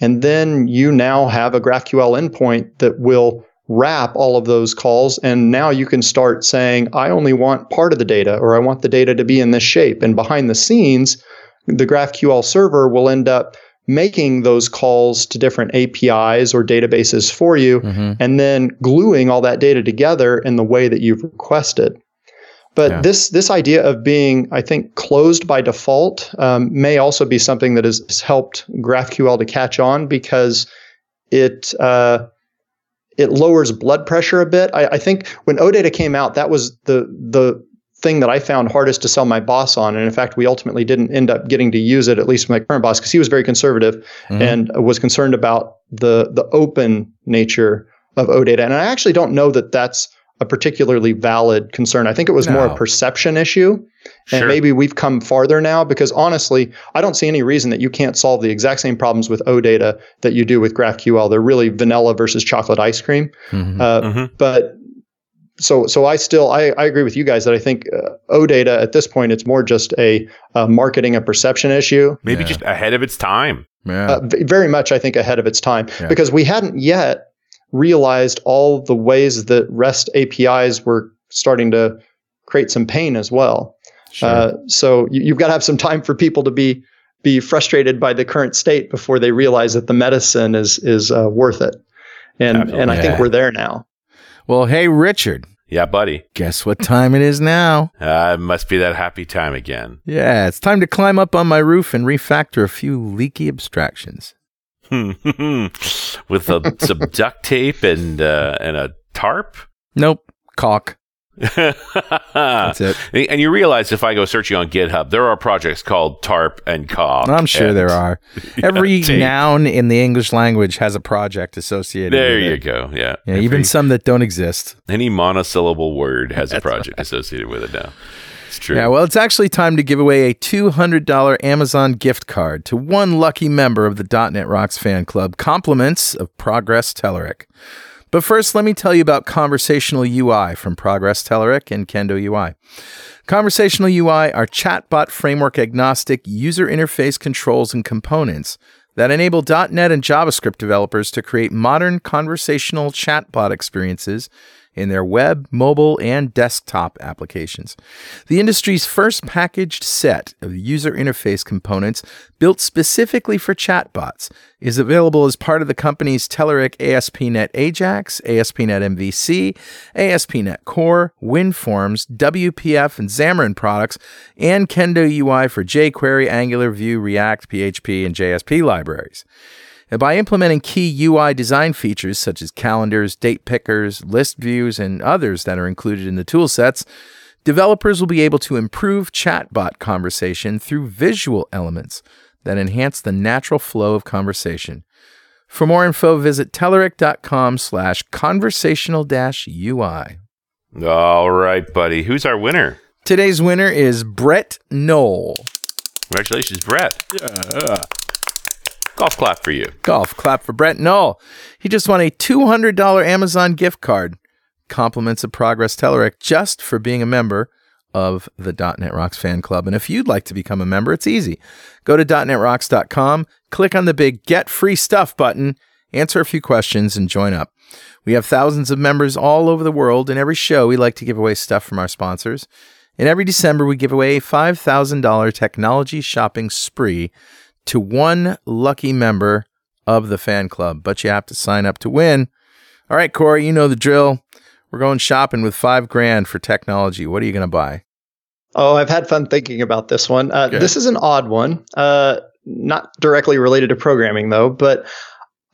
and then you now have a GraphQL endpoint that will wrap all of those calls. And now you can start saying, I only want part of the data, or I want the data to be in this shape. And behind the scenes, the GraphQL server will end up making those calls to different APIs or databases for you, mm-hmm. and then gluing all that data together in the way that you've requested. But yeah. this this idea of being, I think, closed by default um, may also be something that has, has, helped GraphQL to catch on because it uh, it lowers blood pressure a bit. I, I, think when OData came out, that was the the thing that I found hardest to sell my boss on. And in fact, we ultimately didn't end up getting to use it, at least my current boss, because he was very conservative mm-hmm. and was concerned about the the open nature of OData. And I actually don't know that that's a particularly valid concern. I think it was no. more a perception issue. And sure. maybe we've come farther now because honestly, I don't see any reason that you can't solve the exact same problems with OData that you do with GraphQL. They're really vanilla versus chocolate ice cream. Mm-hmm. Uh, mm-hmm. But so, so I still I, I agree with you guys that I think uh, OData at this point it's more just a, a marketing and perception issue. Maybe yeah. just ahead of its time. Yeah. Uh, very much, I think ahead of its time yeah. because we hadn't yet realized all the ways that REST APIs were starting to create some pain as well. Sure. Uh, so you, have got to have some time for people to be be frustrated by the current state before they realize that the medicine is is uh, worth it. And Absolutely. and I think we're there now. Well, hey Richard. Yeah, buddy. Guess what time it is now? Uh, it must be that happy time again. Yeah, it's time to climb up on my roof and refactor a few leaky abstractions. With a, some duct tape and uh, and a tarp. Nope, caulk. That's it. And you realize if I go searching on GitHub, there are projects called TARP and CAWK. I'm sure and- there are. Every tape. noun in the English language has a project associated. There with you it. go. Yeah. Yeah, Every- even some that don't exist. any monosyllable word has a project associated with it now. True. Yeah, well, it's actually time to give away a $200 Amazon gift card to one lucky member of the .NET Rocks fan club, compliments of Progress Telerik. But first, let me tell you about Conversational UI from Progress Telerik and Kendo UI. Conversational UI are chatbot framework agnostic user interface controls and components that enable .NET and JavaScript developers to create modern conversational chatbot experiences in their web, mobile, and desktop applications. The industry's first packaged set of user interface components built specifically for chatbots is available as part of the company's Telerik ASP.NET Ajax, ASP.NET MVC, ASP.NET Core, WinForms, WPF, and Xamarin products, and Kendo UI for jQuery, Angular, Vue, React, PHP, and JSP libraries. And by implementing key UI design features such as calendars, date pickers, list views, and others that are included in the toolsets, developers will be able to improve chatbot conversation through visual elements that enhance the natural flow of conversation. For more info, visit Telerik.com slash conversational dash UI. All right, buddy. Who's our winner? Today's winner is Brett Knoll. Congratulations, Brett. Yeah. Golf clap for you. Golf clap for Brett Knoll. He just won a $200 Amazon gift card. Compliments of Progress Telerik just for being a member of the .NET Rocks fan club. And if you'd like to become a member, it's easy. Go to .NETRocks.com, click on the big Get Free Stuff button, answer a few questions, and join up. We have thousands of members all over the world, and every show we like to give away stuff from our sponsors. And every December we give away a $5,000 technology shopping spree to one lucky member of the fan club, but you have to sign up to win. All right, Cory, you know the drill. We're going shopping with five grand for technology. What are you going to buy? Oh, I've had fun thinking about this one. Uh, this is an odd one, uh, not directly related to programming though, but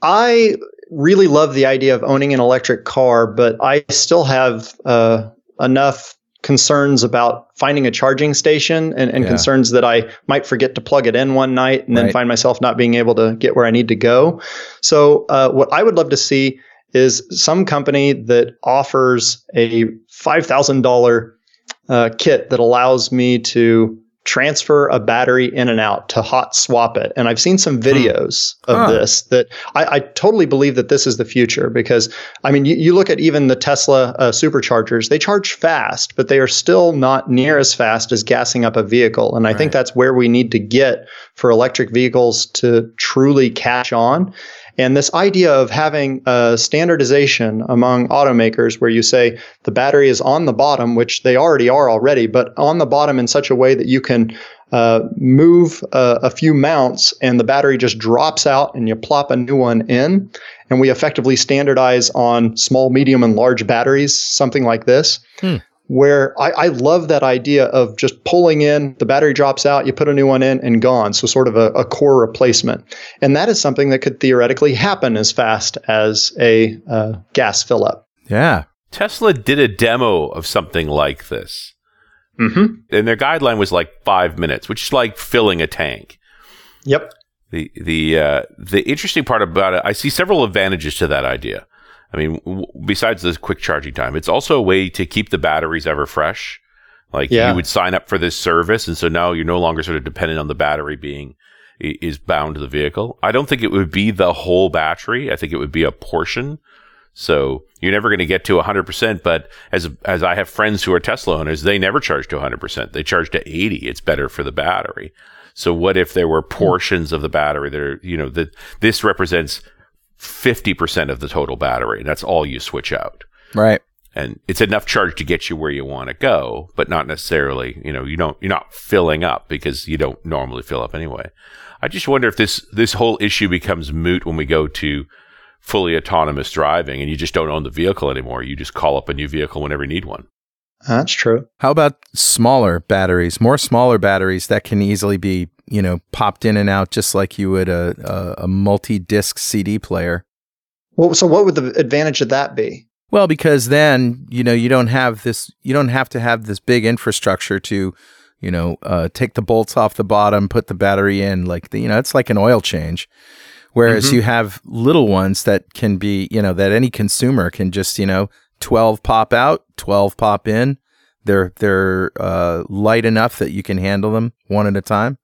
I really love the idea of owning an electric car, but I still have uh, enough concerns about finding a charging station and, and Yeah. concerns that I might forget to plug it in one night and then Right. find myself not being able to get where I need to go. So, uh, what I would love to see is some company that offers a $5,000 uh, kit that allows me to transfer a battery in and out to hot swap it. And I've seen some videos of Huh. this that I, I totally believe that this is the future because I mean, you, you look at even the Tesla uh, superchargers, they charge fast, but they are still not near as fast as gassing up a vehicle. And I Right. think that's where we need to get for electric vehicles to truly catch on. And this idea of having a standardization among automakers where you say the battery is on the bottom, which they already are already, but on the bottom in such a way that you can uh, move uh, a few mounts and the battery just drops out and you plop a new one in. And we effectively standardize on small, medium, and large batteries, something like this. Hmm. Where I, I love that idea of just pulling in, the battery drops out, you put a new one in and gone. So, sort of a, a core replacement. And that is something that could theoretically happen as fast as a uh, gas fill up. Yeah. Tesla did a demo of something like this. Mm-hmm. And their guideline was like five minutes, which is like filling a tank. Yep. The the uh, the interesting part about it, I see several advantages to that idea. I mean, w- besides the quick charging time, it's also a way to keep the batteries ever fresh. Like Yeah. you would sign up for this service, and so now you're no longer sort of dependent on the battery being is bound to the vehicle. I don't think it would be the whole battery. I think it would be a portion. So you're never going to get to 100%. But as as I have friends who are Tesla owners, they never charge to 100%. They charge to 80. It's better for the battery. So what if there were hmm. portions of the battery that are, you know, that this represents 50% of the total battery and that's all you switch out. Right. And it's enough charge to get you where you want to go, but not necessarily, you know, you don't, you're not filling up because you don't normally fill up anyway. I just wonder if this, this whole issue becomes moot when we go to fully autonomous driving and you just don't own the vehicle anymore. You just call up a new vehicle whenever you need one. That's true. How about smaller batteries, more smaller batteries that can easily be, you know, popped in and out just like you would a, a, a multi disc CD player? Well, so what would the advantage of that be? Well, because then you know you don't have this. You don't have to have this big infrastructure to, you know, uh, take the bolts off the bottom, put the battery in. Like the, you know, it's like an oil change. Whereas Mm-hmm. you have little ones that can be, you know, that any consumer can just, you know, twelve pop out, twelve pop in. They're they're uh, light enough that you can handle them one at a time.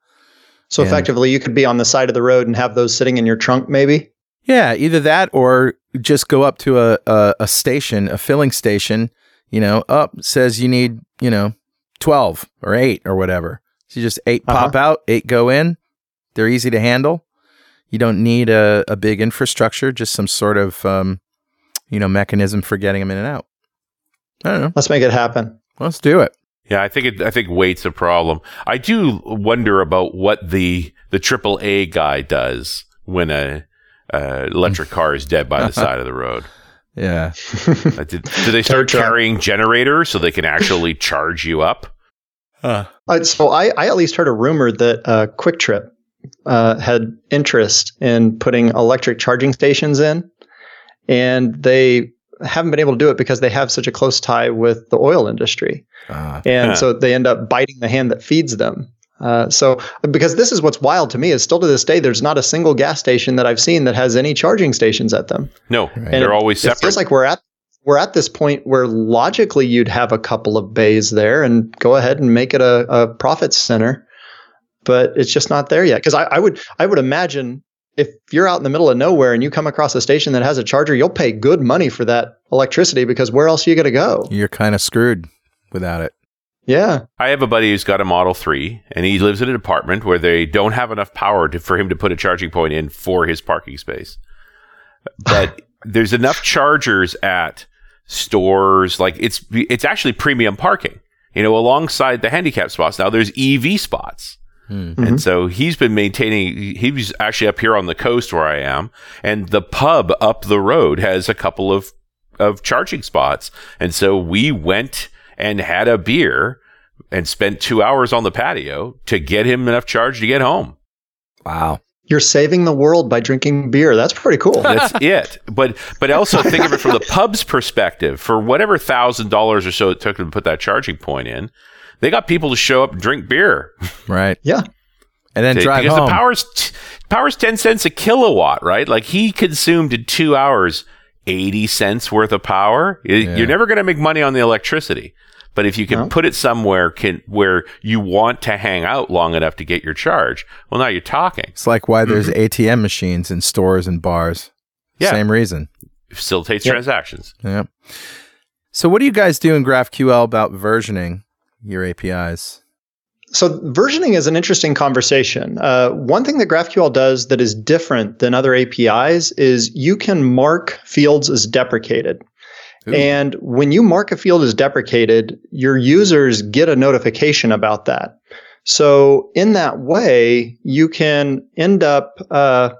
So And- effectively, you could be on the side of the road and have those sitting in your trunk, maybe. Yeah, either that or just go up to a, a, a station, a filling station, you know, up says you need, you know, 12 or 8 or whatever. So you just 8 Uh-huh. pop out, 8 go in. They're easy to handle. You don't need a, a big infrastructure, just some sort of, um, you know, mechanism for getting them in and out. I don't know. Let's make it happen. Let's do it. Yeah, I think it, I think weight's a problem. I do wonder about what the the AAA guy does when a uh, electric car is dead by the side of the road. Yeah. Did, do they start Tow truck. carrying generators so they can actually charge you up? Huh. Uh, so I, I at least heard a rumor that uh, QuikTrip uh, had interest in putting electric charging stations in, and they haven't been able to do it because they have such a close tie with the oil industry, Uh, and Huh. so they end up biting the hand that feeds them. Uh, so because this is what's wild to me is still to this day there's not a single gas station that I've seen that has any charging stations at them. No, Right. And they're it- always It separate. feels like we're at we're at this point where logically you'd have a couple of bays there and go ahead and make it a, a profit center, but it's just not there yet. Because I, I would I would imagine if you're out in the middle of nowhere and you come across a station that has a charger, you'll pay good money for that electricity because where else are you going to go? you're kind of screwed without it. Yeah, I have a buddy who's got a Model 3 and he lives in an apartment where they don't have enough power to, for him to put a charging point in for his parking space. But there's enough chargers at stores like it's it's actually premium parking. You know, alongside the handicap spots. Now there's EV spots. Hmm. And so he's been maintaining, he was actually up here on the coast where I am, and the pub up the road has a couple of, of charging spots. And so we went and had a beer and spent two hours on the patio to get him enough charge to get home. Wow. you're saving the world by drinking beer. That's pretty cool. That's it. But but also think of it from the pub's perspective. For whatever thousand dollars or so it took them to put that charging point in, they got people to show up and drink beer. Right. yeah, And then They- drive because home. the power's t- power's ten cents a kilowatt, right? Like he consumed in two hours eighty cents worth of power. Yeah. You're never going to make money on the electricity, but if you can No. put it somewhere can where you want to hang out long enough to get your charge, well, now you're talking. It's like why there's mm-hmm. ATM machines in stores and bars. Yeah. Same reason. It facilitates Yep. transactions. Yeah. So what do you guys do in GraphQL about versioning your APIs? So versioning is an interesting conversation. Uh, one thing that GraphQL does that is different than other APIs is you can mark fields as deprecated. Ooh. And when you mark a field as deprecated, your users get a notification about that. So in that way, you can end up uh,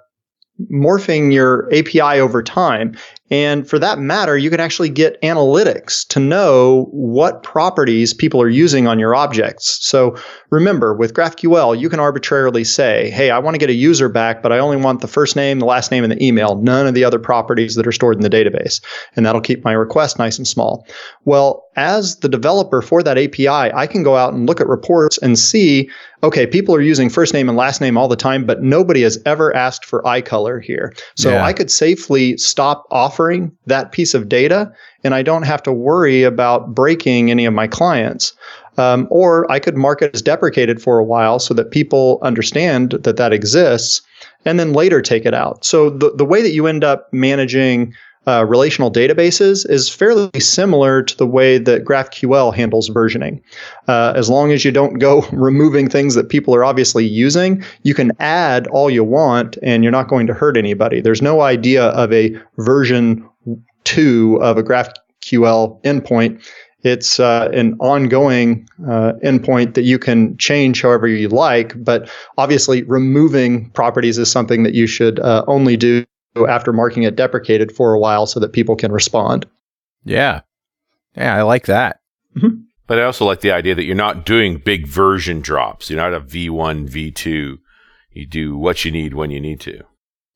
morphing your API over time. And for that matter, you can actually get analytics to know what properties people are using on your objects. So remember, with GraphQL, you can arbitrarily say, hey, I want to get a user back, but I only want the first name, the last name, and the email, none of the other properties that are stored in the database. And that'll keep my request nice and small. Well, as the developer for that API, I can go out and look at reports and see, okay, people are using first name and last name all the time, but nobody has ever asked for eye color here. So Yeah. I could safely stop offering that piece of data and I don't have to worry about breaking any of my clients. Um, or I could mark it as deprecated for a while so that people understand that that exists and then later take it out. So the, the way that you end up managing uh, relational databases is fairly similar to the way that GraphQL handles versioning. Uh, as long as you don't go removing things that people are obviously using, you can add all you want and you're not going to hurt anybody. There's no idea of a version two of a GraphQL endpoint. It's uh, an ongoing uh, endpoint that you can change however you like, but obviously removing properties is something that you should uh, only do after marking it deprecated for a while so that people can respond. Yeah. Yeah, I like that. But I also like the idea that you're not doing big version drops. You're not a V1, V2. You do what you need when you need to.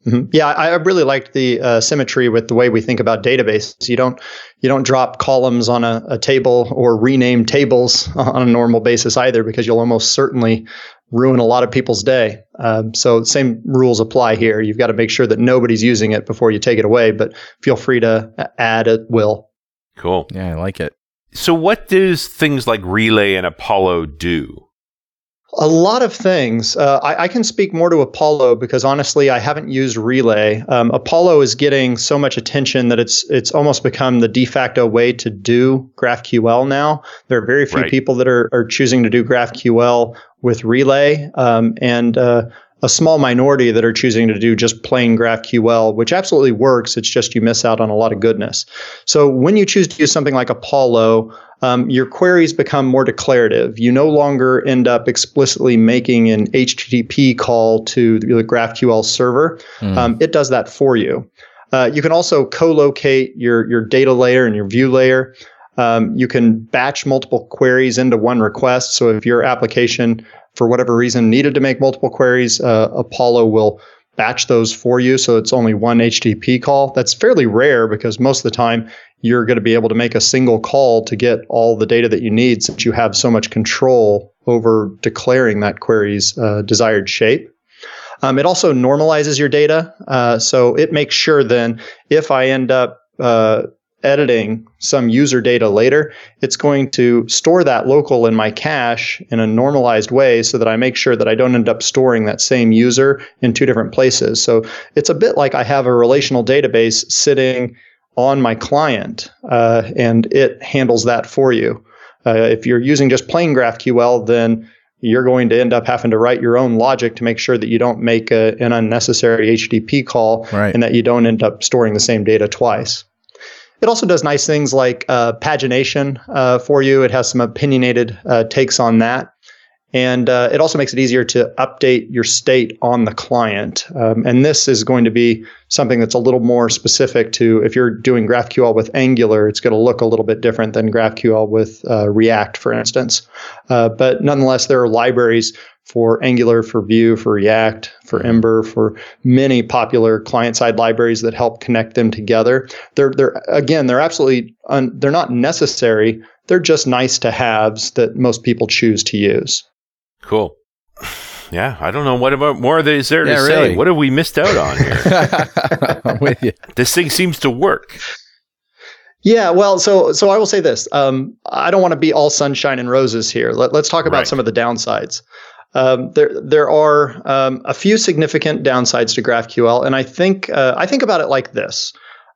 Mm-hmm. Yeah, I, I really liked the uh, symmetry with the way we think about databases. You don't you don't drop columns on a, a, table or rename tables on a normal basis either, because you'll almost certainly ruin a lot of people's day. Um, so same rules apply here. You've got to make sure that nobody's using it before you take it away, but feel free to add at will. Cool. Yeah, I like it. So what does things like Relay and Apollo do? A lot of things. Uh, I, I, can speak more to Apollo because honestly, I haven't used Relay. Um, Apollo is getting so much attention that it's it's almost become the de facto way to do GraphQL now. There are very few right. people that are, are choosing to do GraphQL with Relay, um, and uh, a small minority that are choosing to do just plain GraphQL, which absolutely works. It's just you miss out on a lot of goodness. So when you choose to use something like Apollo, um, your queries become more declarative. You no longer end up explicitly making an HTTP call to the GraphQL server. Mm. Um, it does that for you. Uh, you can also co-locate your your data layer and your view layer. Um, you can batch multiple queries into one request. So if your application, for whatever reason, needed to make multiple queries, uh, Apollo will batch those for you. So it's only one HTTP call. That's fairly rare because most of the time you're going to be able to make a single call to get all the data that you need since you have so much control over declaring that query's uh, desired shape. Um, it also normalizes your data. Uh, so it makes sure then if I end up uh, editing some user data later, it's going to store that local in my cache in a normalized way so that I make sure that I don't end up storing that same user in two different places. So it's a bit like I have a relational database sitting on my client uh, and it handles that for you. Uh, if you're using just plain GraphQL, then you're going to end up having to write your own logic to make sure that you don't make a, an unnecessary HTTP call right. and that you don't end up storing the same data twice. It also does nice things like uh, pagination uh, for you. It has some opinionated uh, takes on that. And uh, it also makes it easier to update your state on the client. Um, and this is going to be something that's a little more specific to if you're doing GraphQL with Angular, it's going to look a little bit different than GraphQL with uh, React, for instance. Uh, but nonetheless, there are libraries for Angular, for Vue, for React, for Ember, for many popular client-side libraries that help connect them together. They're, they're again, they're absolutely un, they're not necessary. They're just nice to haves that most people choose to use. Cool. Yeah, I don't know what about more is there yeah, to really. say. What have we missed out on here? I'm with you. This thing seems to work. Yeah, well, so so I will say this. Um, I don't want to be all sunshine and roses here. Let, us talk about right. some of the downsides. Um, there there are um, a few significant downsides to GraphQL, and I think uh, I think about it like this.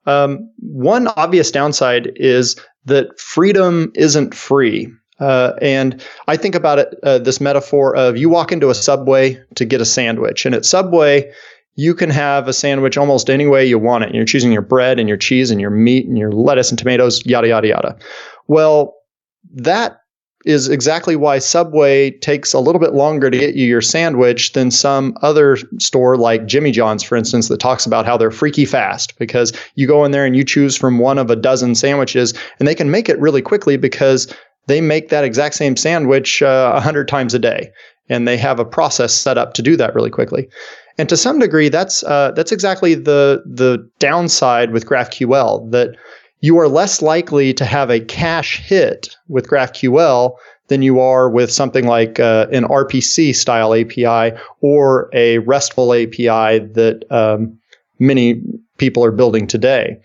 Um, one obvious downside is that freedom isn't free. Uh, and I think about it uh, this metaphor of you walk into a Subway to get a sandwich, and at Subway, you can have a sandwich almost any way you want it. You're choosing your bread and your cheese and your meat and your lettuce and tomatoes, yada, yada, yada. Well, that is exactly why Subway takes a little bit longer to get you your sandwich than some other store like Jimmy John's, for instance, that talks about how they're freaky fast because you go in there and you choose from one of a dozen sandwiches and they can make it really quickly because they make that exact same sandwich uh, a uh, hundred times a day, and they have a process set up to do that really quickly. And to some degree, that's uh, that's exactly the the downside with GraphQL that you are less likely to have a cache hit with GraphQL than you are with something like uh, an RPC style API or a RESTful API that um, many people are building today.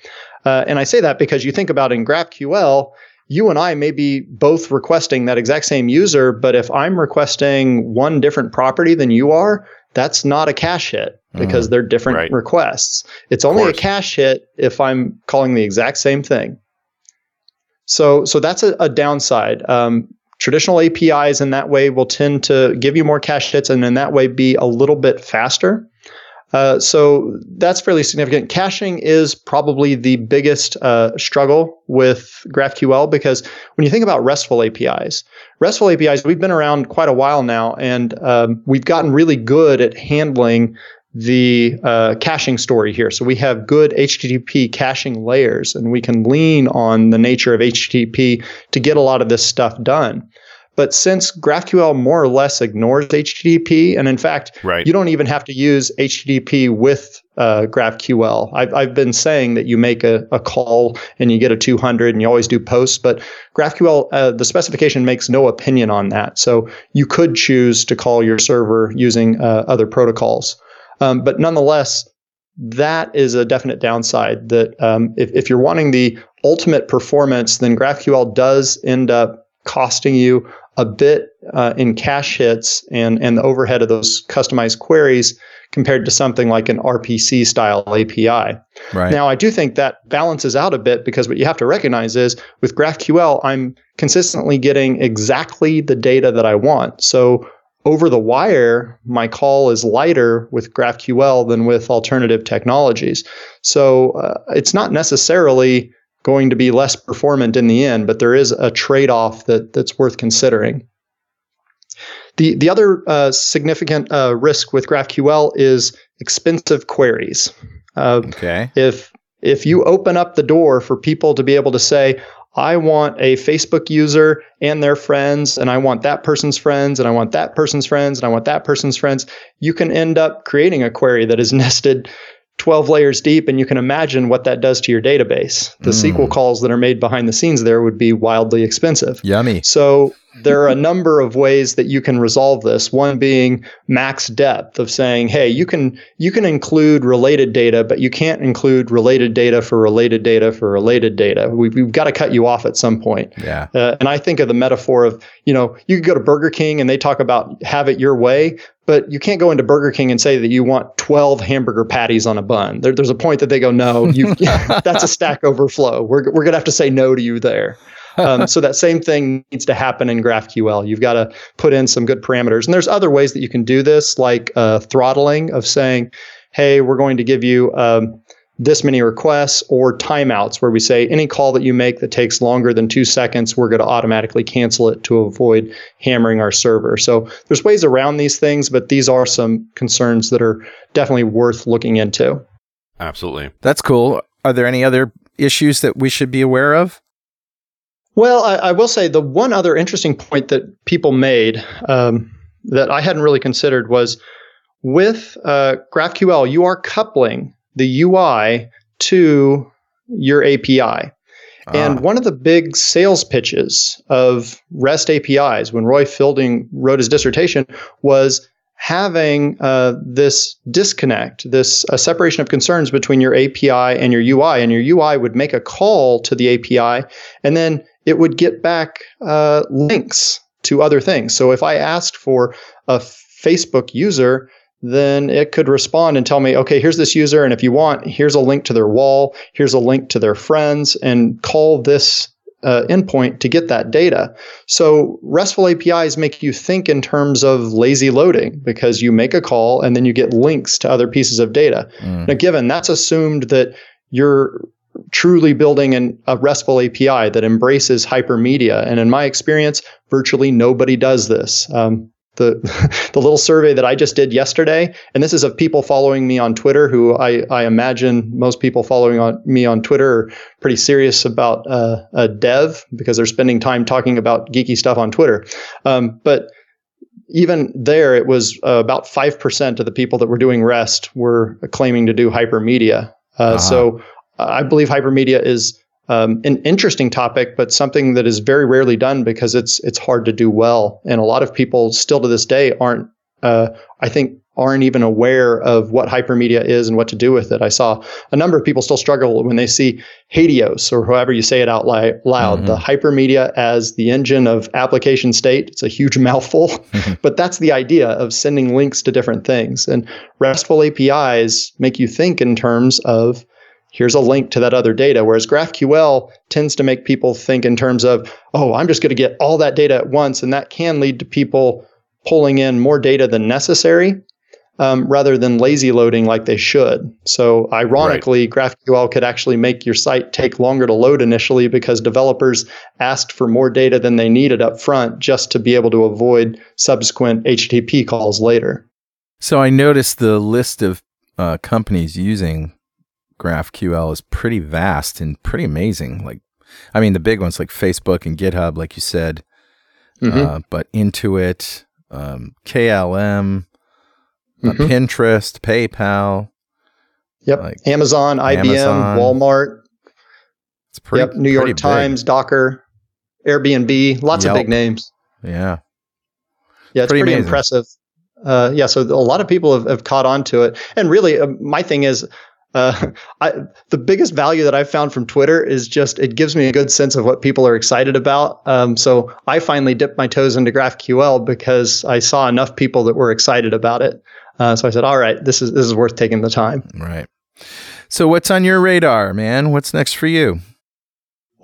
Uh, and I say that because you think about in GraphQL, you and I may be both requesting that exact same user, but if I'm requesting one different property than you are, that's not a cache hit because mm, they're different right. requests. It's only a cache hit if I'm calling the exact same thing. So, so that's a, a downside. Um, traditional APIs in that way will tend to give you more cache hits and in that way be a little bit faster. Uh, so that's fairly significant. Caching is probably the biggest uh, struggle with GraphQL because when you think about RESTful APIs, RESTful APIs, we've been around quite a while now, and um, we've gotten really good at handling the uh, caching story here. So we have good HTTP caching layers, and we can lean on the nature of HTTP to get a lot of this stuff done. But since GraphQL more or less ignores HTTP, and in fact, Right. you don't even have to use HTTP with uh, GraphQL. I've, I've been saying that you make a, a call and you get a 200 and you always do posts, but GraphQL, uh, the specification makes no opinion on that. So you could choose to call your server using uh, other protocols. Um, but nonetheless, that is a definite downside that um, if, if you're wanting the ultimate performance, then GraphQL does end up costing you a bit uh, in cache hits and, and the overhead of those customized queries compared to something like an RPC style API. Right. Now, I do think that balances out a bit because what you have to recognize is with GraphQL, I'm consistently getting exactly the data that I want. So over the wire, my call is lighter with GraphQL than with alternative technologies. So uh, it's not necessarily going to be less performant in the end, but there is a trade off that, that's worth considering. The, the other uh, significant uh, risk with GraphQL is expensive queries. Uh, okay. if if you open up the door for people to be able to say, I want a Facebook user and their friends, and I want that person's friends, and I want that person's friends, and I want that person's friends, you can end up creating a query that is nested 12 layers deep, and you can imagine what that does to your database. The Mm. SQL calls that are made behind the scenes there would be wildly expensive. Yummy. So there are a number of ways that you can resolve this. One being max depth of saying, hey, you can you can include related data, but you can't include related data for related data for related data. We've, we've got to cut you off at some point. Yeah. Uh, and I think of the metaphor of, you know, you could go to Burger King and they talk about have it your way, but you can't go into Burger King and say that you want 12 hamburger patties on a bun. There, there's a point that they go, no, you, that's a stack overflow. We're, we're going to have to say no to you there. Um, so that same thing needs to happen in GraphQL. You've got to put in some good parameters. And there's other ways that you can do this, like uh, throttling of saying, hey, we're going to give you um, this many requests or timeouts where we say any call that you make that takes longer than two seconds, we're going to automatically cancel it to avoid hammering our server. So there's ways around these things, but these are some concerns that are definitely worth looking into. Absolutely. That's cool. Are there any other issues that we should be aware of? Well, I, I will say the one other interesting point that people made um, that I hadn't really considered was with uh, GraphQL, you are coupling the UI to your API. And Ah, one of the big sales pitches of REST APIs when Roy Fielding wrote his dissertation was having uh, this disconnect, this uh, separation of concerns between your API and your UI. And your UI would make a call to the API, and then it would get back uh, links to other things. So if I asked for a Facebook user, then it could respond and tell me, okay, here's this user, and if you want, here's a link to their wall, here's a link to their friends, and call this uh, endpoint to get that data. So RESTful APIs make you think in terms of lazy loading because you make a call and then you get links to other pieces of data. mm, Now, given that's assumed that you're truly building an, a RESTful API that embraces hypermedia, and in my experience, virtually nobody does this. Um, the the little survey that I just did yesterday, and this is of people following me on Twitter, who I, I imagine most people following on me on Twitter are pretty serious about uh, a dev because they're spending time talking about geeky stuff on Twitter. Um, but even there, it was uh, about five percent of the people that were doing REST were claiming to do hypermedia. Uh, Ah. So I believe hypermedia is um, an interesting topic, but something that is very rarely done because it's it's hard to do well, and a lot of people still to this day aren't. Uh, I think aren't even aware of what hypermedia is and what to do with it. I saw a number of people still struggle when they see HATEOAS or however you say it out li- loud, Mhm. the hypermedia as the engine of application state. It's a huge mouthful, but that's the idea of sending links to different things. And RESTful APIs make you think in terms of here's a link to that other data. Whereas GraphQL tends to make people think in terms of, oh, I'm just going to get all that data at once. And that can lead to people pulling in more data than necessary um, rather than lazy loading like they should. So, ironically, GraphQL could actually make your site take longer to load initially because developers asked for more data than they needed up front just to be able to avoid subsequent HTTP calls later. So I noticed the list of uh, companies using GraphQL is pretty vast and pretty amazing. Like, I mean, the big ones like Facebook and GitHub, like you said. Mhm. uh, but Intuit, um, KLM, uh, Mhm. Pinterest, PayPal. Yep. Like Amazon, IBM, Amazon. Walmart. It's pretty. yep. New York pretty big. Times, Docker, Airbnb. Lots Yelp. of big names. Yeah. Yeah, it's Pretty pretty, impressive. Uh, yeah, so a lot of people have, have caught on to it. And really, uh, my thing is, uh, I, the biggest value that I've found from Twitter is just it gives me a good sense of what people are excited about. Um, so I finally dipped my toes into GraphQL because I saw enough people that were excited about it. Uh, so I said, all right, this is this is worth taking the time. Right. So what's on your radar, man? What's next for you?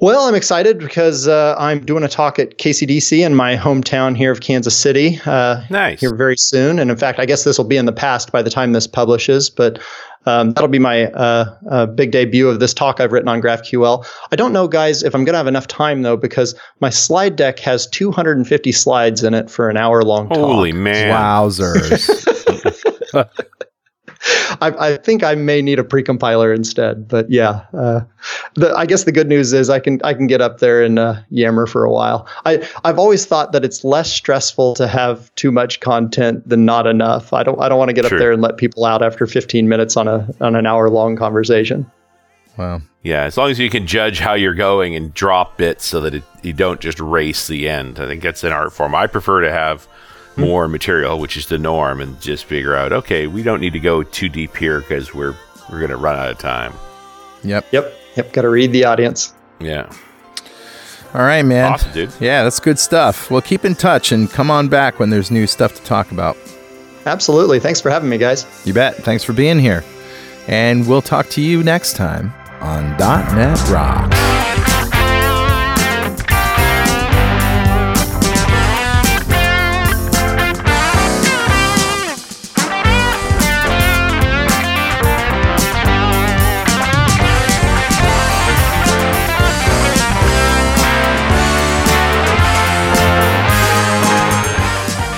Well, I'm excited because uh, I'm doing a talk at KCDC in my hometown here of Kansas City. Uh, Nice. here very soon. And in fact, I guess this will be in the past by the time this publishes, but um, that'll be my uh, uh, big debut of this talk I've written on GraphQL. I don't know, guys, if I'm going to have enough time though, because my slide deck has 250 slides in it for an hour long talk. Holy man. Wowzers. I, I think I may need a precompiler instead, but yeah. Uh, the, I guess the good news is I can I can get up there and uh, yammer for a while. I I've always thought that it's less stressful to have too much content than not enough. I don't I don't want to get True. up there and let people out after 15 minutes on a on an hour long conversation. wow. Yeah, as long as you can judge how you're going and drop bits so that it, you don't just race the end. I think that's an art form. I prefer to have Hmm. more material, which is the norm, and just figure out, okay, we don't need to go too deep here because we're we're gonna run out of time. Yep. Yep. Yep. Got to read the audience. Yeah, All right, man. awesome, dude. Yeah, that's good stuff. Well, keep in touch and come on back when there's new stuff to talk about. Absolutely. Thanks for having me, guys. You bet. Thanks for being here. And we'll talk to you next time on .NET Rock.